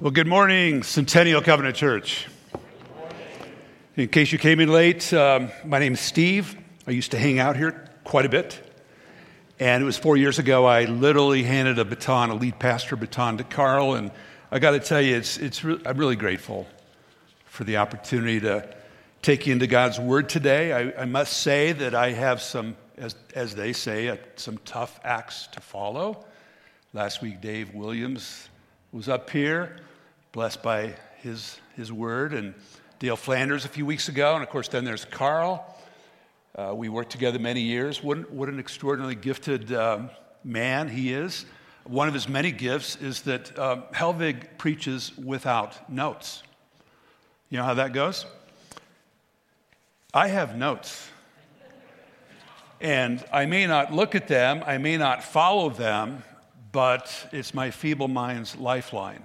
Well, good morning, Centennial Covenant Church. In case you came in late, um, my name is Steve. I used to hang out here quite a bit. And it was four years ago, I literally handed a baton, a lead pastor baton to Carl. And I got to tell you, it's, it's re- I'm really grateful for the opportunity to take you into God's Word today. I, I must say that I have some, as, as they say, uh, some tough acts to follow. Last week, Dave Williams was up here, blessed by his, his word, and Dale Flanders a few weeks ago. And of course, then there's Carl. Uh, we worked together many years. What, what an extraordinarily gifted um, man he is. One of his many gifts is that um, Helvig preaches without notes. You know how that goes? I have notes. And I may not look at them, I may not follow them, but it's my feeble mind's lifeline.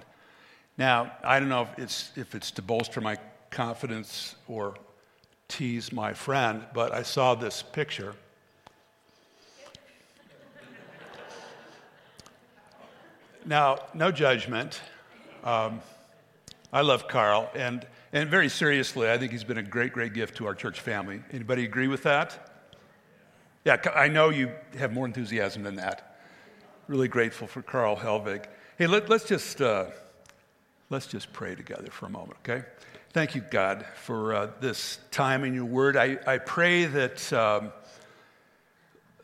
Now, I don't know if it's, if it's to bolster my confidence or tease my friend, but I saw this picture. now, no judgment. Um, I love Carl, and, and very seriously, I think he's been a great, great gift to our church family. Anybody agree with that? Yeah, I know you have more enthusiasm than that really grateful for Carl Helvig. Hey, let, us just uh, let's just pray together for a moment, okay? Thank you, God, for uh, this time in your word. I, I pray that, um,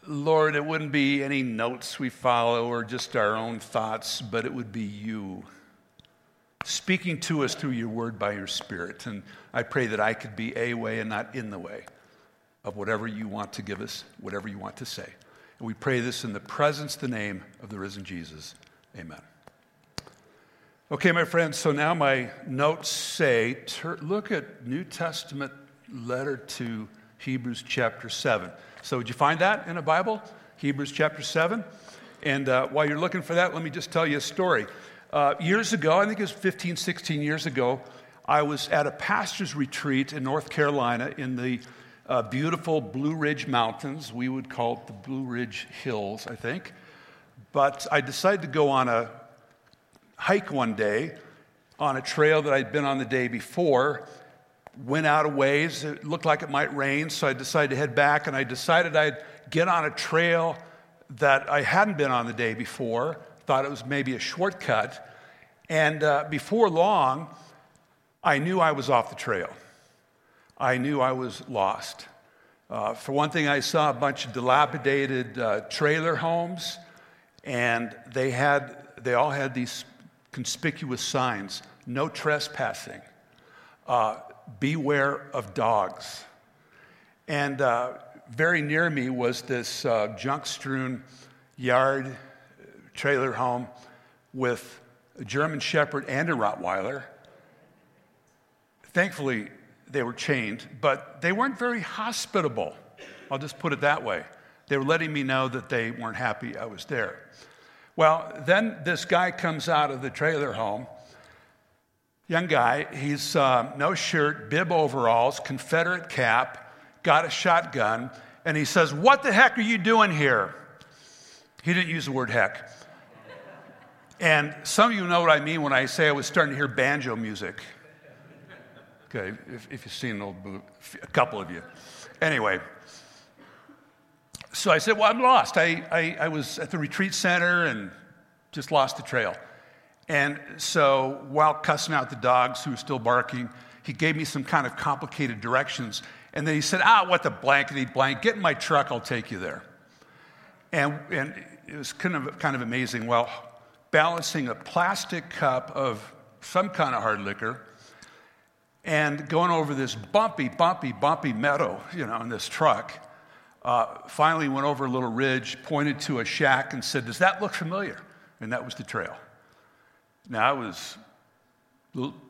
Lord, it wouldn't be any notes we follow or just our own thoughts, but it would be you speaking to us through your word by your spirit. And I pray that I could be a way and not in the way of whatever you want to give us, whatever you want to say. And we pray this in the presence, the name of the risen Jesus. Amen. Okay, my friends, so now my notes say ter- look at New Testament letter to Hebrews chapter 7. So, would you find that in a Bible? Hebrews chapter 7. And uh, while you're looking for that, let me just tell you a story. Uh, years ago, I think it was 15, 16 years ago, I was at a pastor's retreat in North Carolina in the uh, beautiful Blue Ridge Mountains. We would call it the Blue Ridge Hills, I think. But I decided to go on a hike one day on a trail that I'd been on the day before. Went out of ways. It looked like it might rain, so I decided to head back, and I decided I'd get on a trail that I hadn't been on the day before. Thought it was maybe a shortcut. And uh, before long, I knew I was off the trail. I knew I was lost. Uh, for one thing, I saw a bunch of dilapidated uh, trailer homes, and they, had, they all had these conspicuous signs no trespassing, uh, beware of dogs. And uh, very near me was this uh, junk strewn yard uh, trailer home with a German Shepherd and a Rottweiler. Thankfully, they were chained, but they weren't very hospitable. I'll just put it that way. They were letting me know that they weren't happy I was there. Well, then this guy comes out of the trailer home. Young guy, he's uh, no shirt, bib overalls, Confederate cap, got a shotgun, and he says, What the heck are you doing here? He didn't use the word heck. And some of you know what I mean when I say I was starting to hear banjo music. Okay, if, if you've seen old boot, a couple of you. Anyway, so I said, Well, I'm lost. I, I, I was at the retreat center and just lost the trail. And so while cussing out the dogs who were still barking, he gave me some kind of complicated directions. And then he said, Ah, what the blankety blank, get in my truck, I'll take you there. And, and it was kind of, kind of amazing. Well, balancing a plastic cup of some kind of hard liquor and going over this bumpy, bumpy, bumpy meadow, you know, in this truck. Uh, finally went over a little ridge, pointed to a shack, and said, Does that look familiar? And that was the trail. Now, I was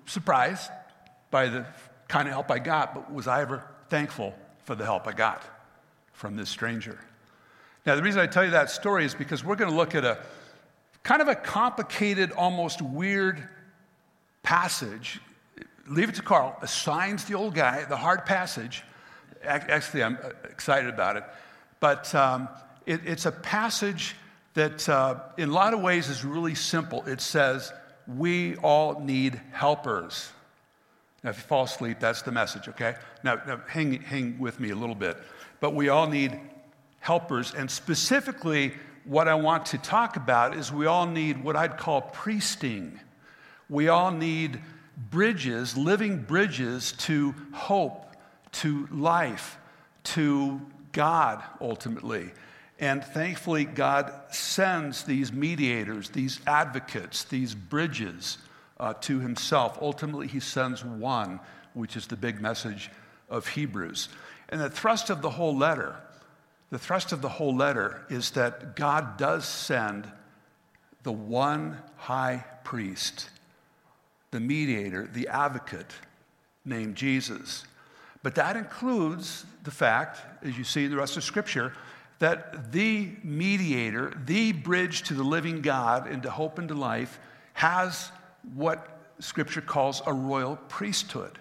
surprised by the kind of help I got, but was I ever thankful for the help I got from this stranger? Now, the reason I tell you that story is because we're going to look at a kind of a complicated, almost weird passage leave it to Carl, assigns the old guy the hard passage. Actually, I'm uh, excited about it. But um, it, it's a passage that, uh, in a lot of ways, is really simple. It says, we all need helpers. Now, if you fall asleep, that's the message, okay? Now, now hang, hang with me a little bit. But we all need helpers, and specifically, what I want to talk about is we all need what I'd call priesting. We all need bridges, living bridges to hope, to life, to God ultimately. And thankfully, God sends these mediators, these advocates, these bridges uh, to Himself. Ultimately, He sends one, which is the big message of Hebrews. And the thrust of the whole letter, the thrust of the whole letter is that God does send the one high priest, the mediator, the advocate named Jesus. But that includes the fact, as you see in the rest of Scripture, that the mediator, the bridge to the living God and to hope and to life, has what Scripture calls a royal priesthood.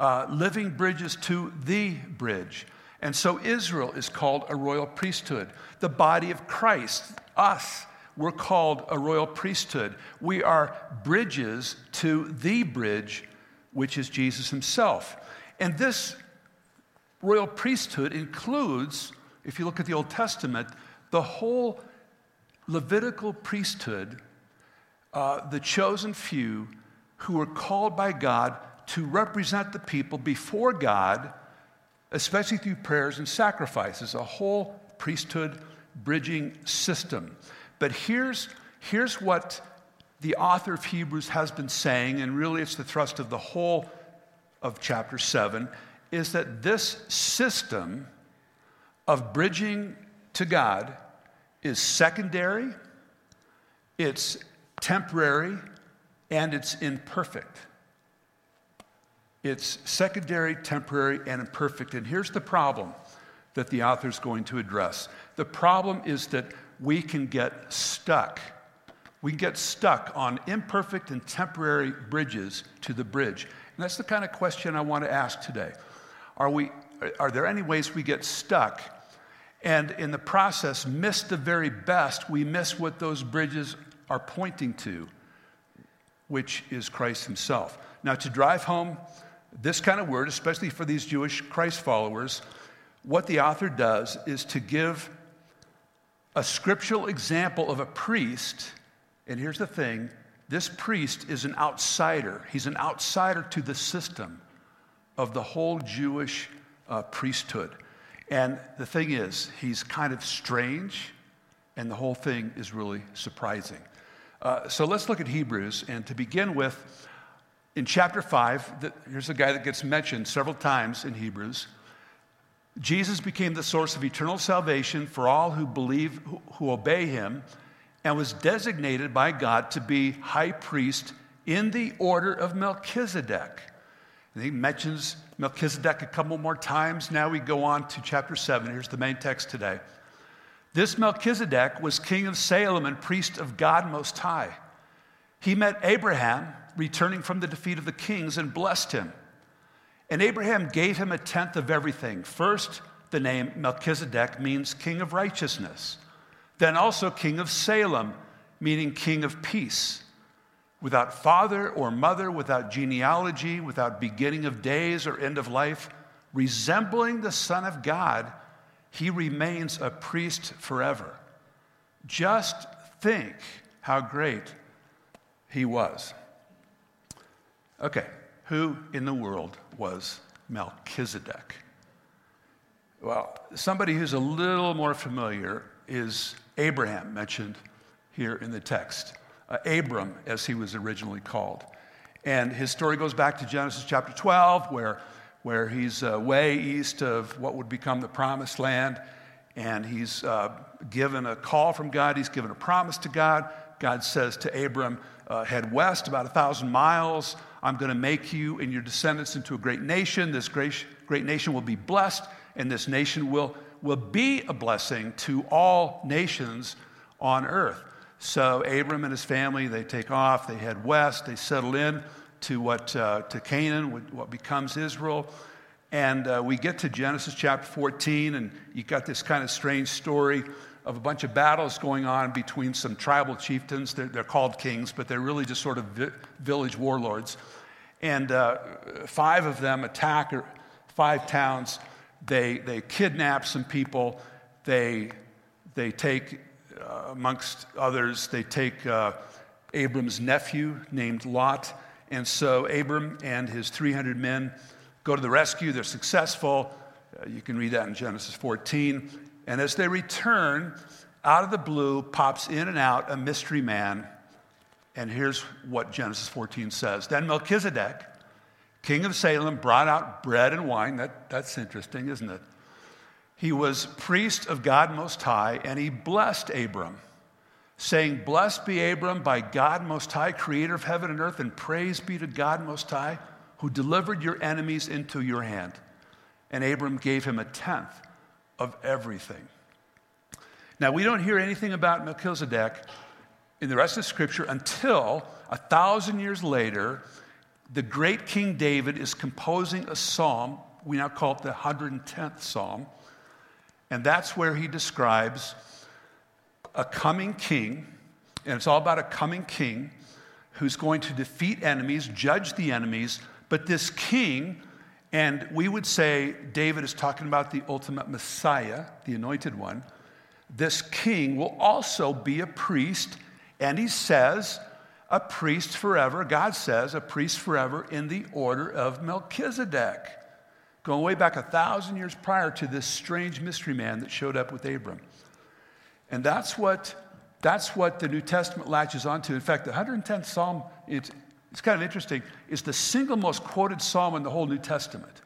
Uh, living bridges to the bridge. And so Israel is called a royal priesthood. The body of Christ, us, we're called a royal priesthood. We are bridges to the bridge, which is Jesus himself. And this royal priesthood includes if you look at the Old Testament, the whole Levitical priesthood, uh, the chosen few who were called by God to represent the people before God, especially through prayers and sacrifices, a whole priesthood bridging system. But here's, here's what the author of Hebrews has been saying, and really it's the thrust of the whole of chapter 7, is that this system of bridging to God is secondary, it's temporary, and it's imperfect. It's secondary, temporary, and imperfect. And here's the problem that the author is going to address the problem is that we can get stuck. We can get stuck on imperfect and temporary bridges to the bridge. And that's the kind of question I want to ask today. Are, we, are there any ways we get stuck and in the process miss the very best. We miss what those bridges are pointing to, which is Christ Himself. Now, to drive home this kind of word, especially for these Jewish Christ followers, what the author does is to give a scriptural example of a priest. And here's the thing this priest is an outsider, he's an outsider to the system of the whole Jewish uh, priesthood. And the thing is, he's kind of strange, and the whole thing is really surprising. Uh, so let's look at Hebrews. And to begin with, in chapter 5, the, here's a guy that gets mentioned several times in Hebrews. Jesus became the source of eternal salvation for all who believe, who, obey him, and was designated by God to be high priest in the order of Melchizedek. And he mentions Melchizedek a couple more times. Now we go on to chapter 7. Here's the main text today. This Melchizedek was king of Salem and priest of God Most High. He met Abraham returning from the defeat of the kings and blessed him. And Abraham gave him a tenth of everything. First, the name Melchizedek means king of righteousness, then also king of Salem, meaning king of peace without father or mother, without genealogy, without beginning of days or end of life, resembling the Son of God, he remains a priest forever. Just think how great he was. Okay, who in the world was Melchizedek? Well, somebody who's a little more familiar is Abraham, mentioned here in the text uh, Abram, as he was originally called. And his story goes back to Genesis chapter 12, where, where he's uh, way east of what would become the promised land. And he's uh, given a call from God, he's given a promise to God. God says to Abram, uh, Head west about a thousand miles. I'm going to make you and your descendants into a great nation. This great, great nation will be blessed, and this nation will, will be a blessing to all nations on earth. So Abram and his family, they take off, they head west, they settle in to what uh, to Canaan, what becomes Israel. And uh, we get to Genesis chapter 14, and you got this kind of strange story of a bunch of battles going on between some tribal chieftains. They're, they're called kings, but they're really just sort of vi- village warlords. And uh, five of them attack five towns. They, they kidnap some people. They, they take, uh, amongst others, they take uh, Abram's nephew named Lot. And so Abram and his 300 men go to the rescue. They're successful. Uh, you can read that in Genesis 14. And as they return, out of the blue pops in and out a mystery man. And here's what Genesis 14 says Then Melchizedek, king of Salem, brought out bread and wine. That, that's interesting, isn't it? He was priest of God Most High, and he blessed Abram, saying, Blessed be Abram by God Most High, creator of heaven and earth, and praise be to God Most High, who delivered your enemies into your hand. And Abram gave him a tenth of everything. Now, we don't hear anything about Melchizedek in the rest of Scripture until a thousand years later, the great King David is composing a psalm. We now call it the 110th Psalm. And that's where he describes a coming king, and it's all about a coming king who's going to defeat enemies, judge the enemies. But this king, and we would say David is talking about the ultimate Messiah, the anointed one. This king will also be a priest, and he says, a priest forever. God says, a priest forever in the order of Melchizedek, going way back a thousand years prior to this strange mystery man that showed up with Abram. And that's what, that's what the New Testament latches onto. In fact, the 110th Psalm, it's, it's kind of interesting, is the single most quoted psalm in the whole New Testament.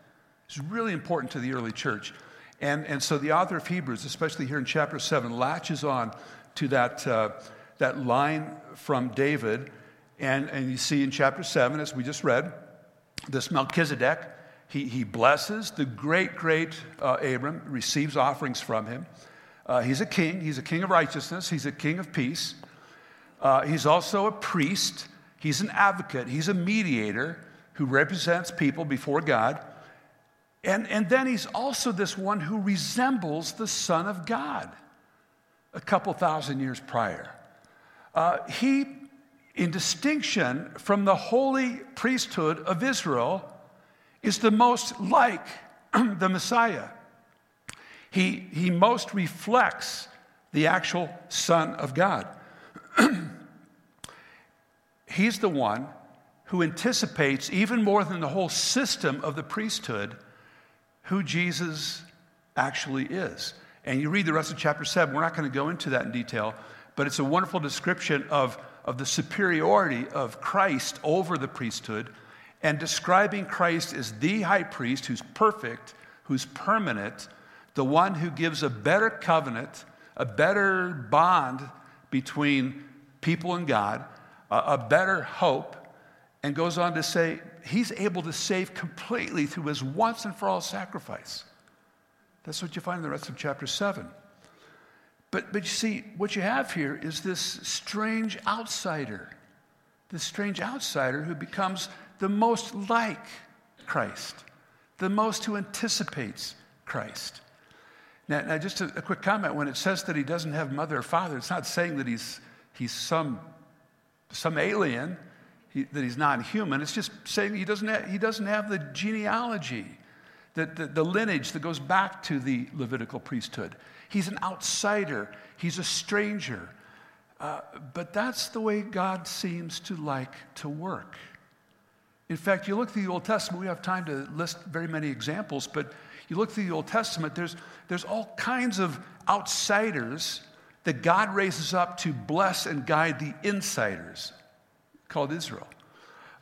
It's really important to the early church. And, and so the author of Hebrews, especially here in chapter 7, latches on to that, uh, that line from David. And, and you see in chapter 7, as we just read, this Melchizedek, he, he blesses the great, great uh, Abram, receives offerings from him. Uh, he's a king, he's a king of righteousness, he's a king of peace. Uh, he's also a priest. He's an advocate, he's a mediator who represents people before God. And, and then he's also this one who resembles the Son of God a couple thousand years prior. Uh, he, in distinction from the holy priesthood of Israel, is the most like the Messiah. He, he most reflects the actual Son of God. He's the one who anticipates, even more than the whole system of the priesthood, who Jesus actually is. And you read the rest of chapter 7. We're not going to go into that in detail, but it's a wonderful description of, of the superiority of Christ over the priesthood and describing Christ as the high priest who's perfect, who's permanent, the one who gives a better covenant, a better bond between people and God, a, better hope, and goes on to say he's able to save completely through his once and for all sacrifice. That's what you find in the rest of chapter 7. But, but you see, what you have here is this strange outsider, this strange outsider who becomes the most like Christ, the most who anticipates Christ. Now, now just a, a quick comment when it says that he doesn't have mother or father, it's not saying that he's, he's some some alien, he, that he's not human. It's just saying he doesn't have, he doesn't have the genealogy, the, the, the lineage that goes back to the Levitical priesthood. He's an outsider, he's a stranger. Uh, but that's the way God seems to like to work. In fact, you look through the Old Testament, we have time to list very many examples, but you look through the Old Testament, there's, there's all kinds of outsiders that God raises up to bless and guide the insiders, called Israel.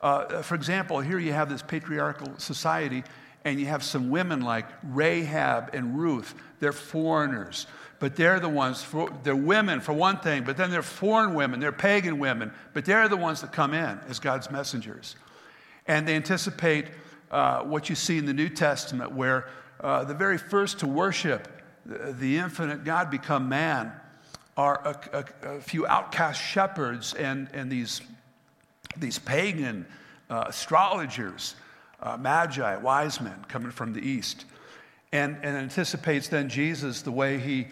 Uh, for example, here you have this patriarchal society, and you have some women like Rahab and Ruth. They're foreigners, but they're the ones, for, they're women for one thing, but then they're foreign women, they're pagan women, but they're the ones that come in as God's messengers. And they anticipate uh, what you see in the New Testament, where uh, the very first to worship the infinite God become man are a, a, a few outcast shepherds and, and these, these pagan uh, astrologers, uh, magi, wise men coming from the east. And, and anticipates then Jesus the way he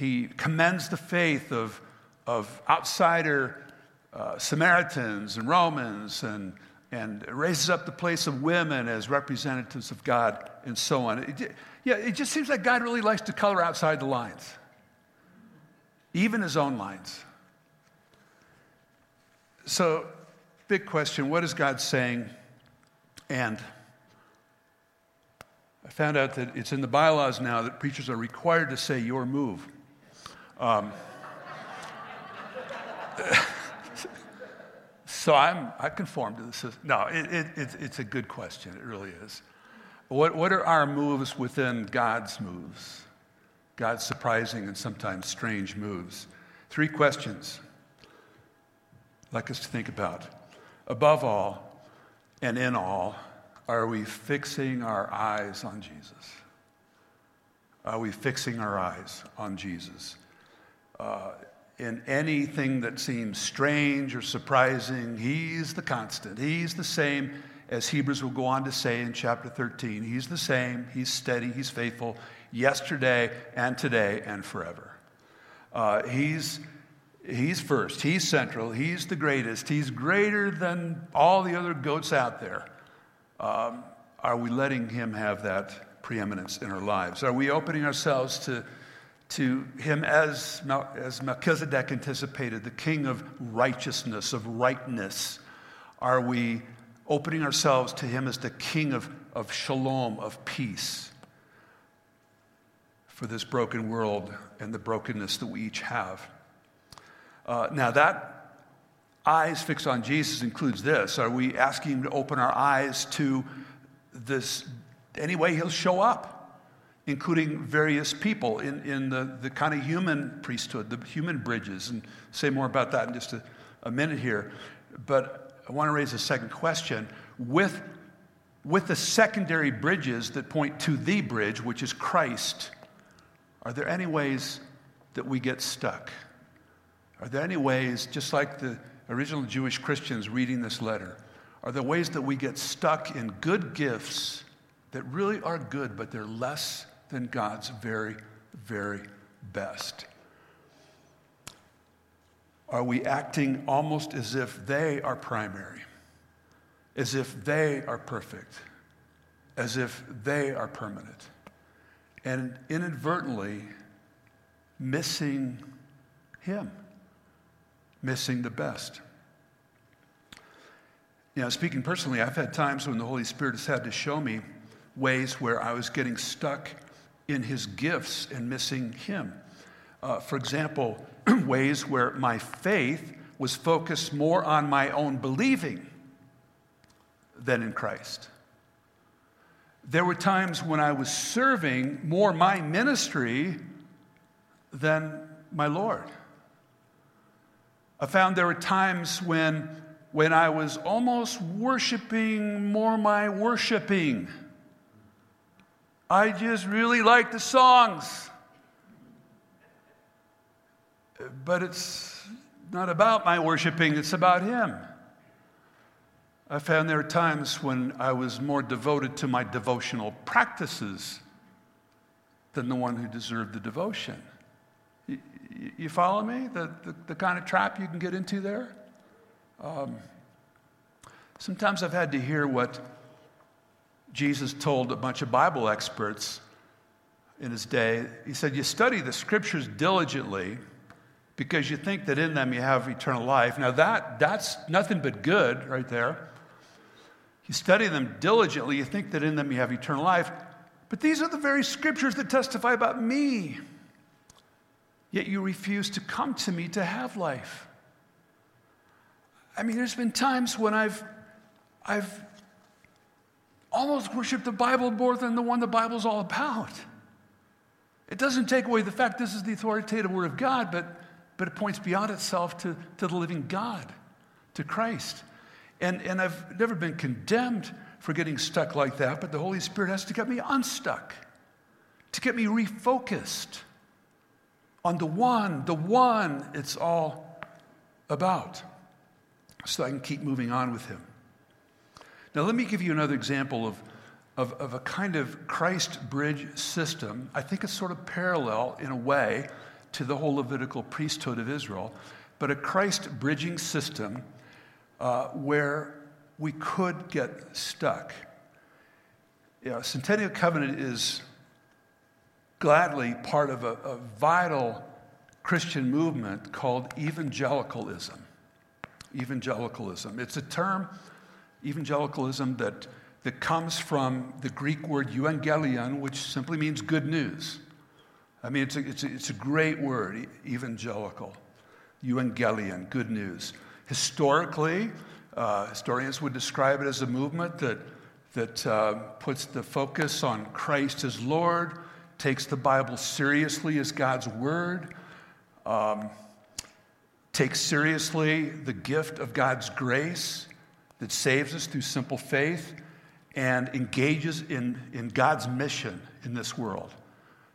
he commends the faith of, of outsider uh, Samaritans and Romans and, and raises up the place of women as representatives of God and so on. It, yeah, it just seems like God really likes to color outside the lines, even his own lines. So, big question what is God saying? And I found out that it's in the bylaws now that preachers are required to say your move. Um, so I'm, I conform to the system. No, it, it, it's, it's a good question. It really is. What, what are our moves within God's moves? God's surprising and sometimes strange moves. Three questions I'd like us to think about. Above all and in all, are we fixing our eyes on Jesus? Are we fixing our eyes on Jesus? Uh, in anything that seems strange or surprising, He's the constant. He's the same, as Hebrews will go on to say in chapter 13. He's the same, He's steady, He's faithful, yesterday and today and forever. Uh, he's, he's first, He's central, He's the greatest, He's greater than all the other goats out there. Um, are we letting Him have that preeminence in our lives? Are we opening ourselves to to him as, as Melchizedek anticipated, the king of righteousness, of rightness? Are we opening ourselves to him as the king of, of shalom, of peace for this broken world and the brokenness that we each have? Uh, now, that eyes fixed on Jesus includes this. Are we asking him to open our eyes to this, any way he'll show up? including various people in, in the, the kind of human priesthood, the human bridges, and say more about that in just a, a minute here. But I want to raise a second question. With, with the secondary bridges that point to the bridge, which is Christ, are there any ways that we get stuck? Are there any ways, just like the original Jewish Christians reading this letter, are there ways that we get stuck in good gifts that really are good, but they're less than God's very, very best? Are we acting almost as if they are primary, as if they are perfect, as if they are permanent, and inadvertently missing Him, missing the best? You know, speaking personally, I've had times when the Holy Spirit has had to show me ways where I was getting stuck in his gifts and missing him. Uh, for example, ways where my faith was focused more on my own believing than in Christ. There were times when I was serving more my ministry than my Lord. I found there were times when, when I was almost worshiping more my worshiping I just really liked the songs. But it's not about my worshiping, it's about Him. I found there are times when I was more devoted to my devotional practices than the one who deserved the devotion. You, you follow me? The, the, the, kind of trap you can get into there? Um, sometimes I've had to hear what Jesus told a bunch of Bible experts in his day, he said, You study the scriptures diligently because you think that in them you have eternal life. Now, that, that's nothing but good right there. You study them diligently, you think that in them you have eternal life. But these are the very scriptures that testify about me. Yet you refuse to come to me to have life. I mean, there's been times when I've, I've almost worshiped the Bible more than the one the Bible's all about. It doesn't take away the fact this is the authoritative Word of God, but, but it points beyond itself to, to the living God, to Christ. And, and I've never been condemned for getting stuck like that, but the Holy Spirit has to get me unstuck, to get me refocused on the one, the one it's all about, so I can keep moving on with Him. Now, let me give you another example of, of, of, a kind of Christ bridge system. I think it's sort of parallel in a way, to the whole Levitical priesthood of Israel, but a Christ bridging system uh, where we could get stuck. You know, Centennial Covenant is gladly part of a, a vital Christian movement called evangelicalism. Evangelicalism. It's a term, evangelicalism, that, that comes from the Greek word euangelion, which simply means good news. I mean, it's a, it's a, it's a great word, evangelical. Euangelion, good news. Historically, uh, historians would describe it as a movement that, that uh, puts the focus on Christ as Lord, takes the Bible seriously as God's Word, um, takes seriously the gift of God's grace that saves us through simple faith, and engages in, in God's mission in this world.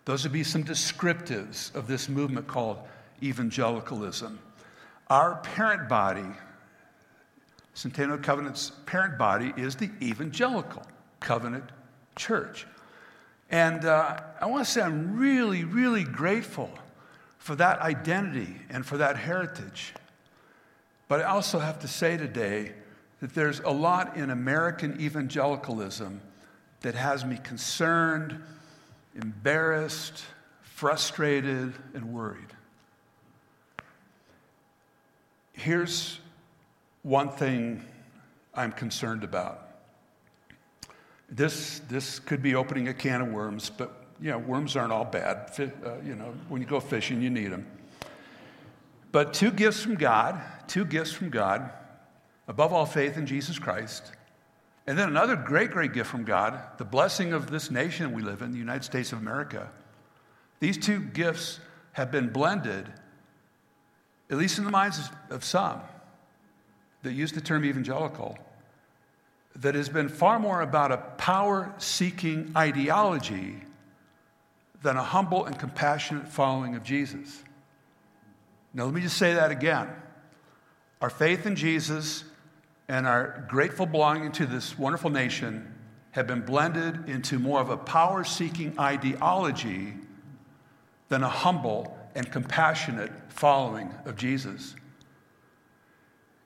Those would be some descriptives of this movement called evangelicalism. Our parent body, Centennial Covenant's parent body, is the evangelical covenant church. And uh, I want to say I'm really, really grateful for that identity and for that heritage. But I also have to say today that there's a lot in American evangelicalism that has me concerned, embarrassed, frustrated, and worried. Here's one thing I'm concerned about. This, this could be opening a can of worms, but you know, worms aren't all bad. Uh, you know, when you go fishing, you need them. But two gifts from God, two gifts from God, above all faith in Jesus Christ. And then another great, great gift from God, the blessing of this nation we live in, the United States of America. These two gifts have been blended, at least in the minds of some that use the term evangelical, that has been far more about a power seeking ideology than a humble and compassionate following of Jesus. Now, let me just say that again. Our faith in Jesus and our grateful belonging to this wonderful nation have been blended into more of a power seeking ideology than a humble and compassionate following of Jesus.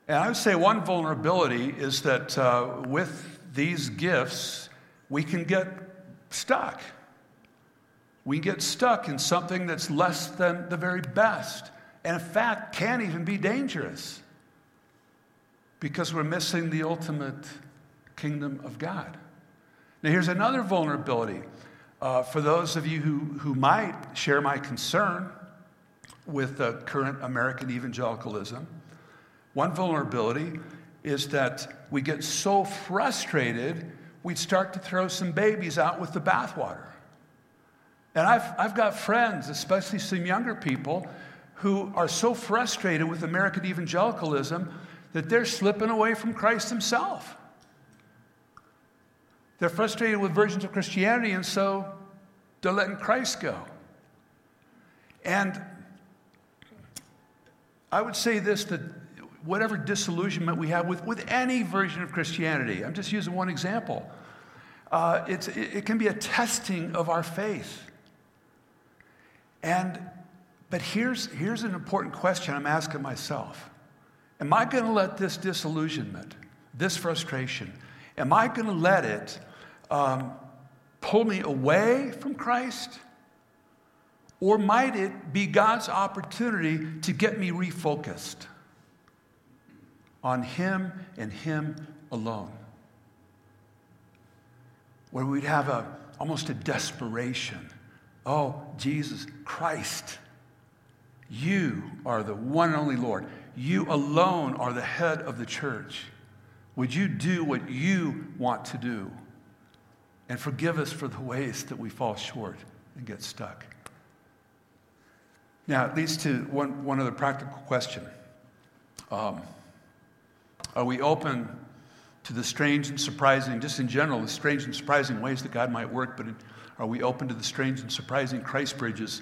And I would say one vulnerability is that uh, with these gifts, we can get stuck. We get stuck in something that's less than the very best, and in fact, can even be dangerous because we're missing the ultimate kingdom of God. Now, here's another vulnerability. Uh, for those of you who, who might share my concern with the current American evangelicalism, one vulnerability is that we get so frustrated, we'd start to throw some babies out with the bathwater. And I've, I've got friends, especially some younger people, who are so frustrated with American evangelicalism that they're slipping away from Christ Himself. They're frustrated with versions of Christianity, and so they're letting Christ go. And I would say this that whatever disillusionment we have with, with any version of Christianity, I'm just using one example, uh, it, it can be a testing of our faith. And, but here's, here's an important question I'm asking myself Am I going to let this disillusionment, this frustration, am I going to let it um, pull me away from Christ? Or might it be God's opportunity to get me refocused? on Him and Him alone. Where we'd have a, almost a desperation. Oh, Jesus Christ, you are the one and only Lord. You alone are the head of the church. Would you do what you want to do? And forgive us for the ways that we fall short and get stuck. Now, it leads to one, one other practical question. Um, are we open to the strange and surprising, just in general, the strange and surprising ways that God might work, but are we open to the strange and surprising Christ bridges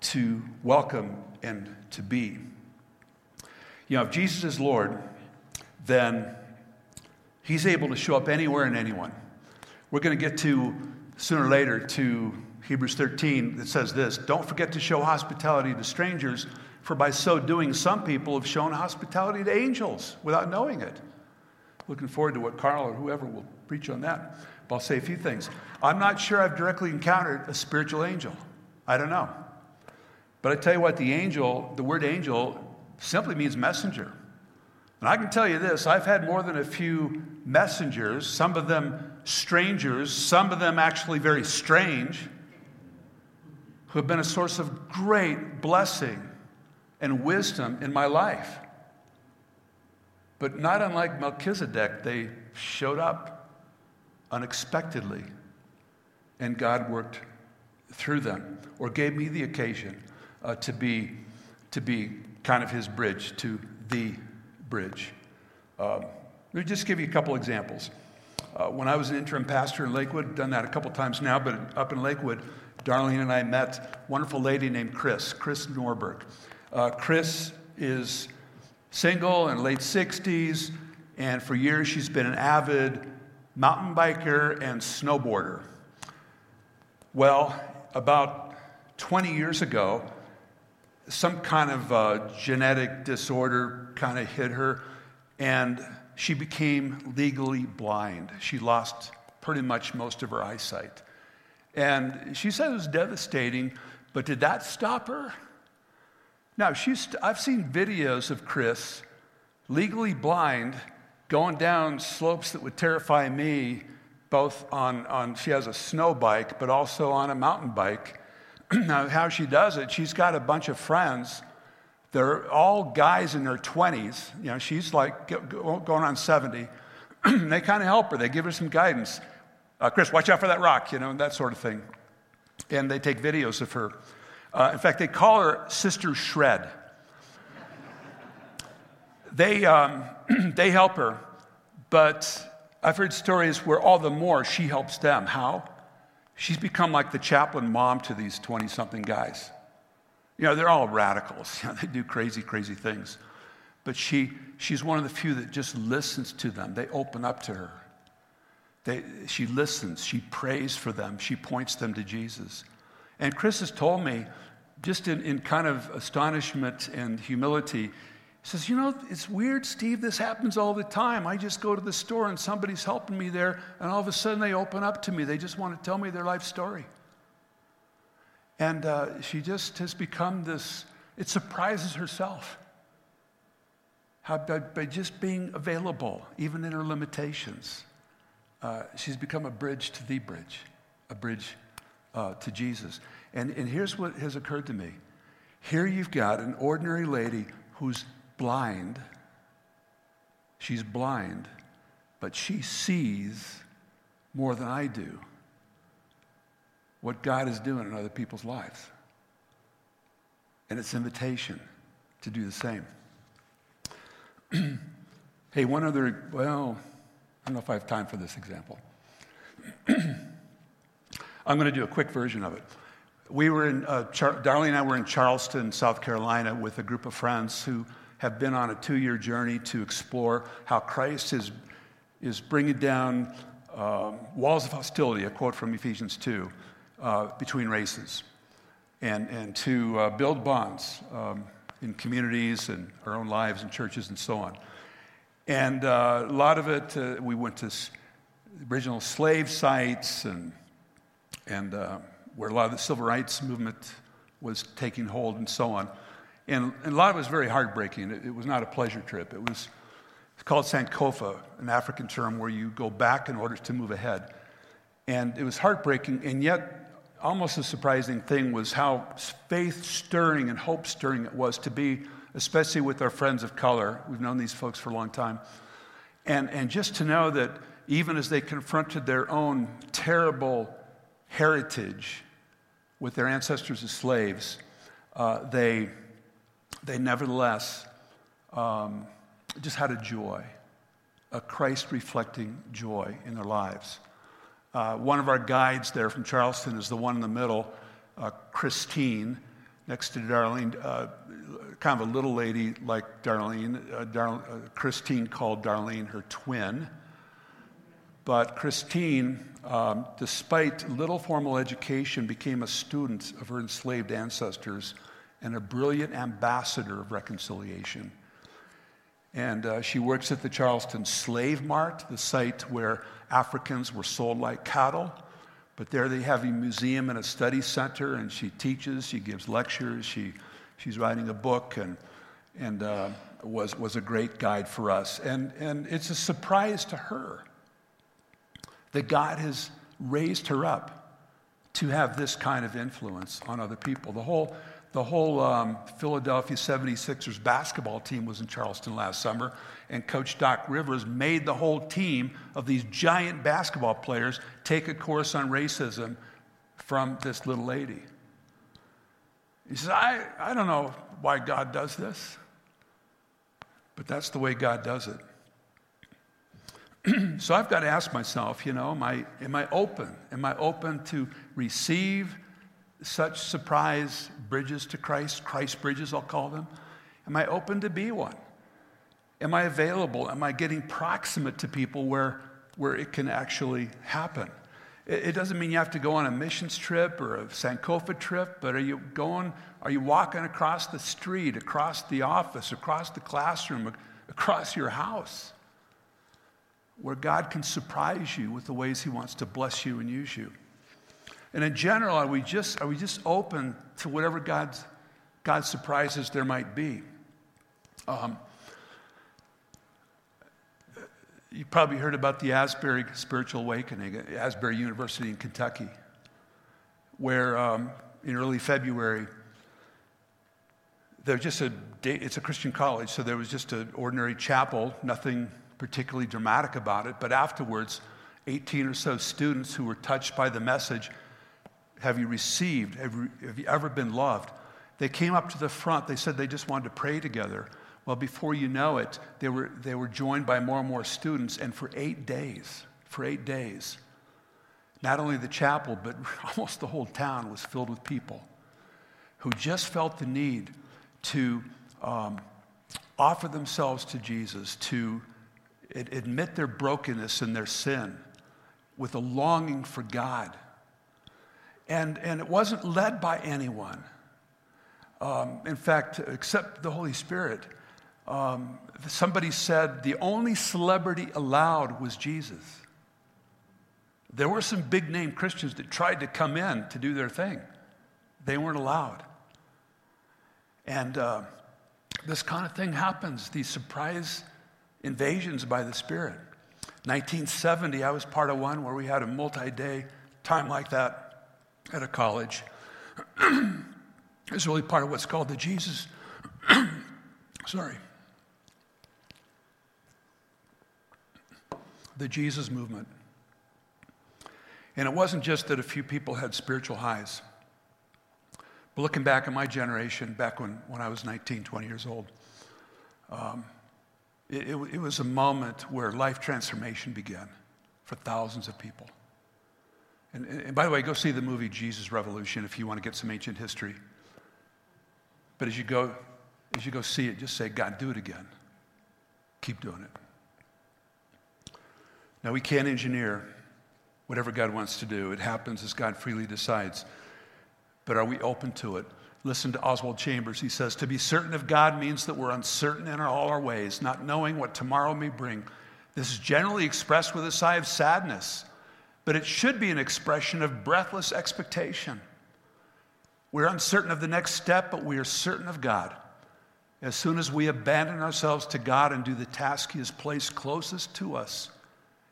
to welcome and to be? You know, if Jesus is Lord, then he's able to show up anywhere and anyone. We're going to get to, sooner or later, to Hebrews 13, that says this Don't forget to show hospitality to strangers, for by so doing, some people have shown hospitality to angels without knowing it. Looking forward to what Carl or whoever will preach on that. But I'll say a few things. I'm not sure I've directly encountered a spiritual angel. I don't know. But I tell you what, the angel, the word angel, simply means messenger. And I can tell you this I've had more than a few messengers, some of them strangers, some of them actually very strange, who have been a source of great blessing and wisdom in my life. But not unlike Melchizedek, they showed up unexpectedly, and God worked through them or gave me the occasion uh, to, be, to be kind of his bridge to the bridge. Um, let me just give you a couple examples. Uh, when I was an interim pastor in Lakewood, done that a couple times now, but up in Lakewood, Darlene and I met a wonderful lady named Chris, Chris Norberg. Uh, Chris is single in late 60s, and for years she's been an avid mountain biker and snowboarder. Well, about 20 years ago, some kind of uh, genetic disorder kind of hit her, and she became legally blind. She lost pretty much most of her eyesight. And she said it was devastating, but did that stop her? Now, she's, I've seen videos of Chris, legally blind, going down slopes that would terrify me, both on, on she has a snow bike, but also on a mountain bike. now, how she does it, she's got a bunch of friends. They're all guys in their 20s. You know, she's like going on 70. they kind of help her, they give her some guidance. Uh, Chris, watch out for that rock, you know, that sort of thing. And they take videos of her. Uh, in fact, they call her Sister Shred. they, um, they help her, but I've heard stories where all the more she helps them. How? She's become like the chaplain mom to these 20 something guys. You know, they're all radicals. You know, they do crazy, crazy things. But she, she's one of the few that just listens to them. They open up to her. They, she listens. She prays for them. She points them to Jesus. And Chris has told me, just in, in kind of astonishment and humility, says, You know, it's weird, Steve. This happens all the time. I just go to the store and somebody's helping me there, and all of a sudden they open up to me. They just want to tell me their life story. And uh, she just has become this, it surprises herself. How, by, by just being available, even in her limitations, uh, she's become a bridge to the bridge, a bridge uh, to Jesus. And, and here's what has occurred to me here you've got an ordinary lady who's blind. She's blind, but she sees more than I do what God is doing in other people's lives. And it's invitation to do the same. hey, one other, well, I don't know if I have time for this example. I'm going to do a quick version of it. We were in, uh, Char- Darlene and I were in Charleston, South Carolina, with a group of friends who have been on a two year journey to explore how Christ is, is bringing down um, walls of hostility, a quote from Ephesians 2, uh, between races, and, and to uh, build bonds um, in communities and our own lives and churches and so on. And uh, a lot of it, uh, we went to original slave sites and and uh, where a lot of the civil rights movement was taking hold and so on. And, and a lot of it was very heartbreaking. It, it was not a pleasure trip. It was it's called Sankofa, an African term where you go back in order to move ahead. And it was heartbreaking, and yet almost a surprising thing was how faith stirring and hope stirring it was to be, especially with our friends of color. We've known these folks for a long time. And, and just to know that even as they confronted their own terrible heritage with their ancestors as slaves, uh, they, they nevertheless um, just had a joy, a Christ reflecting joy in their lives. Uh, one of our guides there from Charleston is the one in the middle, uh, Christine, next to Darlene, uh, kind of a little lady like Darlene. Uh, Dar- uh, Christine called Darlene her twin. But Christine, um, despite little formal education, became a student of her enslaved ancestors and a brilliant ambassador of reconciliation. And uh, she works at the Charleston Slave Mart, the site where Africans were sold like cattle. But there they have a museum and a study center, and she teaches, she gives lectures, she, she's writing a book, and, and uh, was, was a great guide for us. And, and it's a surprise to her that God has raised her up to have this kind of influence on other people. The whole the whole um, Philadelphia 76ers basketball team was in Charleston last summer, and Coach Doc Rivers made the whole team of these giant basketball players take a course on racism from this little lady. He says, I, I don't know why God does this, but that's the way God does it. so I've got to ask myself, you know, am I, am I open? Am I open to receive such surprise bridges to Christ, Christ bridges, I'll call them? Am I open to be one? Am I available? Am I getting proximate to people where, where it can actually happen? It, it doesn't mean you have to go on a missions trip or a Sankofa trip, but are you going, are you walking across the street, across the office, across the classroom, across your house, where God can surprise you with the ways He wants to bless you and use you? And in general, are we just, are we just open to whatever God's, God's surprises there might be? Um, you probably heard about the Asbury Spiritual Awakening at Asbury University in Kentucky, where um, in early February, there was just a it's a Christian college, so there was just an ordinary chapel, nothing particularly dramatic about it. But afterwards, 18 or so students who were touched by the message have you received? Have you, have you ever been loved? They came up to the front. They said they just wanted to pray together. Well, before you know it, they were, they were joined by more and more students. And for eight days, for eight days, not only the chapel, but almost the whole town was filled with people who just felt the need to um, offer themselves to Jesus, to admit their brokenness and their sin with a longing for God and, and it wasn't led by anyone. Um, in fact, except the Holy Spirit. Um, somebody said the only celebrity allowed was Jesus. There were some big name Christians that tried to come in to do their thing, they weren't allowed. And uh, this kind of thing happens these surprise invasions by the Spirit. 1970, I was part of one where we had a multi day time like that at a college it's really part of what's called the Jesus, sorry, the Jesus movement. And it wasn't just that a few people had spiritual highs. But looking back at my generation, back when, when I was 19, 20 years old, um, it, it, it was a moment where life transformation began for thousands of people. And, and, by the way, go see the movie Jesus Revolution if you want to get some ancient history. But as you go, as you go see it, just say, God, do it again. Keep doing it. Now, we can't engineer whatever God wants to do. It happens as God freely decides. But are we open to it? Listen to Oswald Chambers. He says, To be certain of God means that we're uncertain in all our ways, not knowing what tomorrow may bring. This is generally expressed with a sigh of sadness but it should be an expression of breathless expectation. We're uncertain of the next step, but we are certain of God. As soon as we abandon ourselves to God and do the task He has placed closest to us,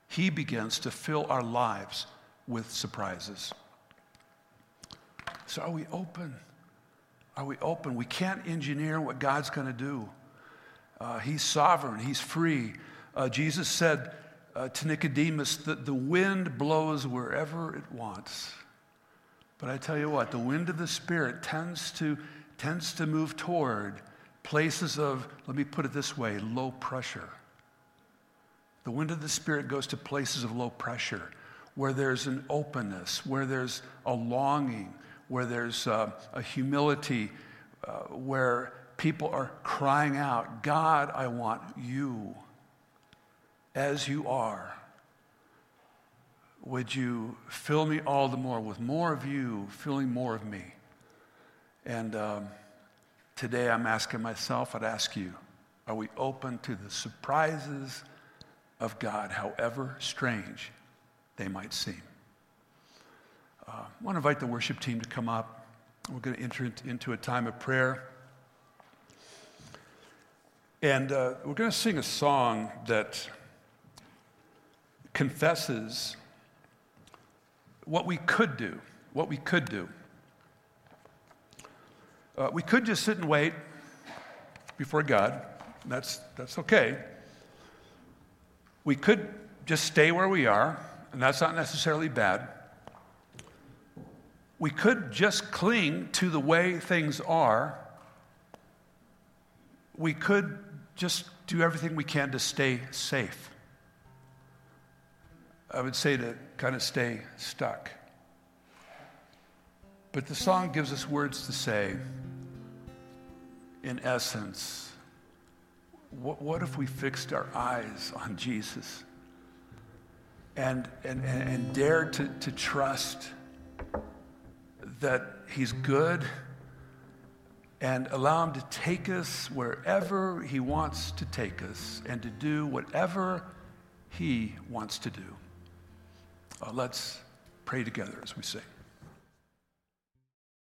He begins to fill our lives with surprises. So, are we open? Are we open? We can't engineer what God's going to do. Uh, he's sovereign, He's free. Uh, Jesus said, uh, to Nicodemus that the wind blows wherever it wants. But I tell you what, the wind of the Spirit tends to, tends to move toward places of, let me put it this way, low pressure. The wind of the Spirit goes to places of low pressure where there's an openness, where there's a longing, where there's uh, a humility, uh, where people are crying out, God, I want you as you are. would you fill me all the more with more of you, filling more of me? And um, today I'm asking myself, I'd ask you, are we open to the surprises of God, however strange they might seem? Uh, I want to invite the worship team to come up. We're going to enter into a time of prayer. And uh, we're going to sing a song that confesses what we could do, what we could do. Uh, we could just sit and wait before God. That's, that's okay. We could just stay where we are, and that's not necessarily bad. We could just cling to the way things are. We could just do everything we can to stay safe. I would say to kind of stay stuck. But the song gives us words to say, in essence, what, what if we fixed our eyes on Jesus and, and, and, and dared to, to trust that He's good and allow Him to take us wherever He wants to take us and to do whatever He wants to do? Uh, let's pray together as we sing.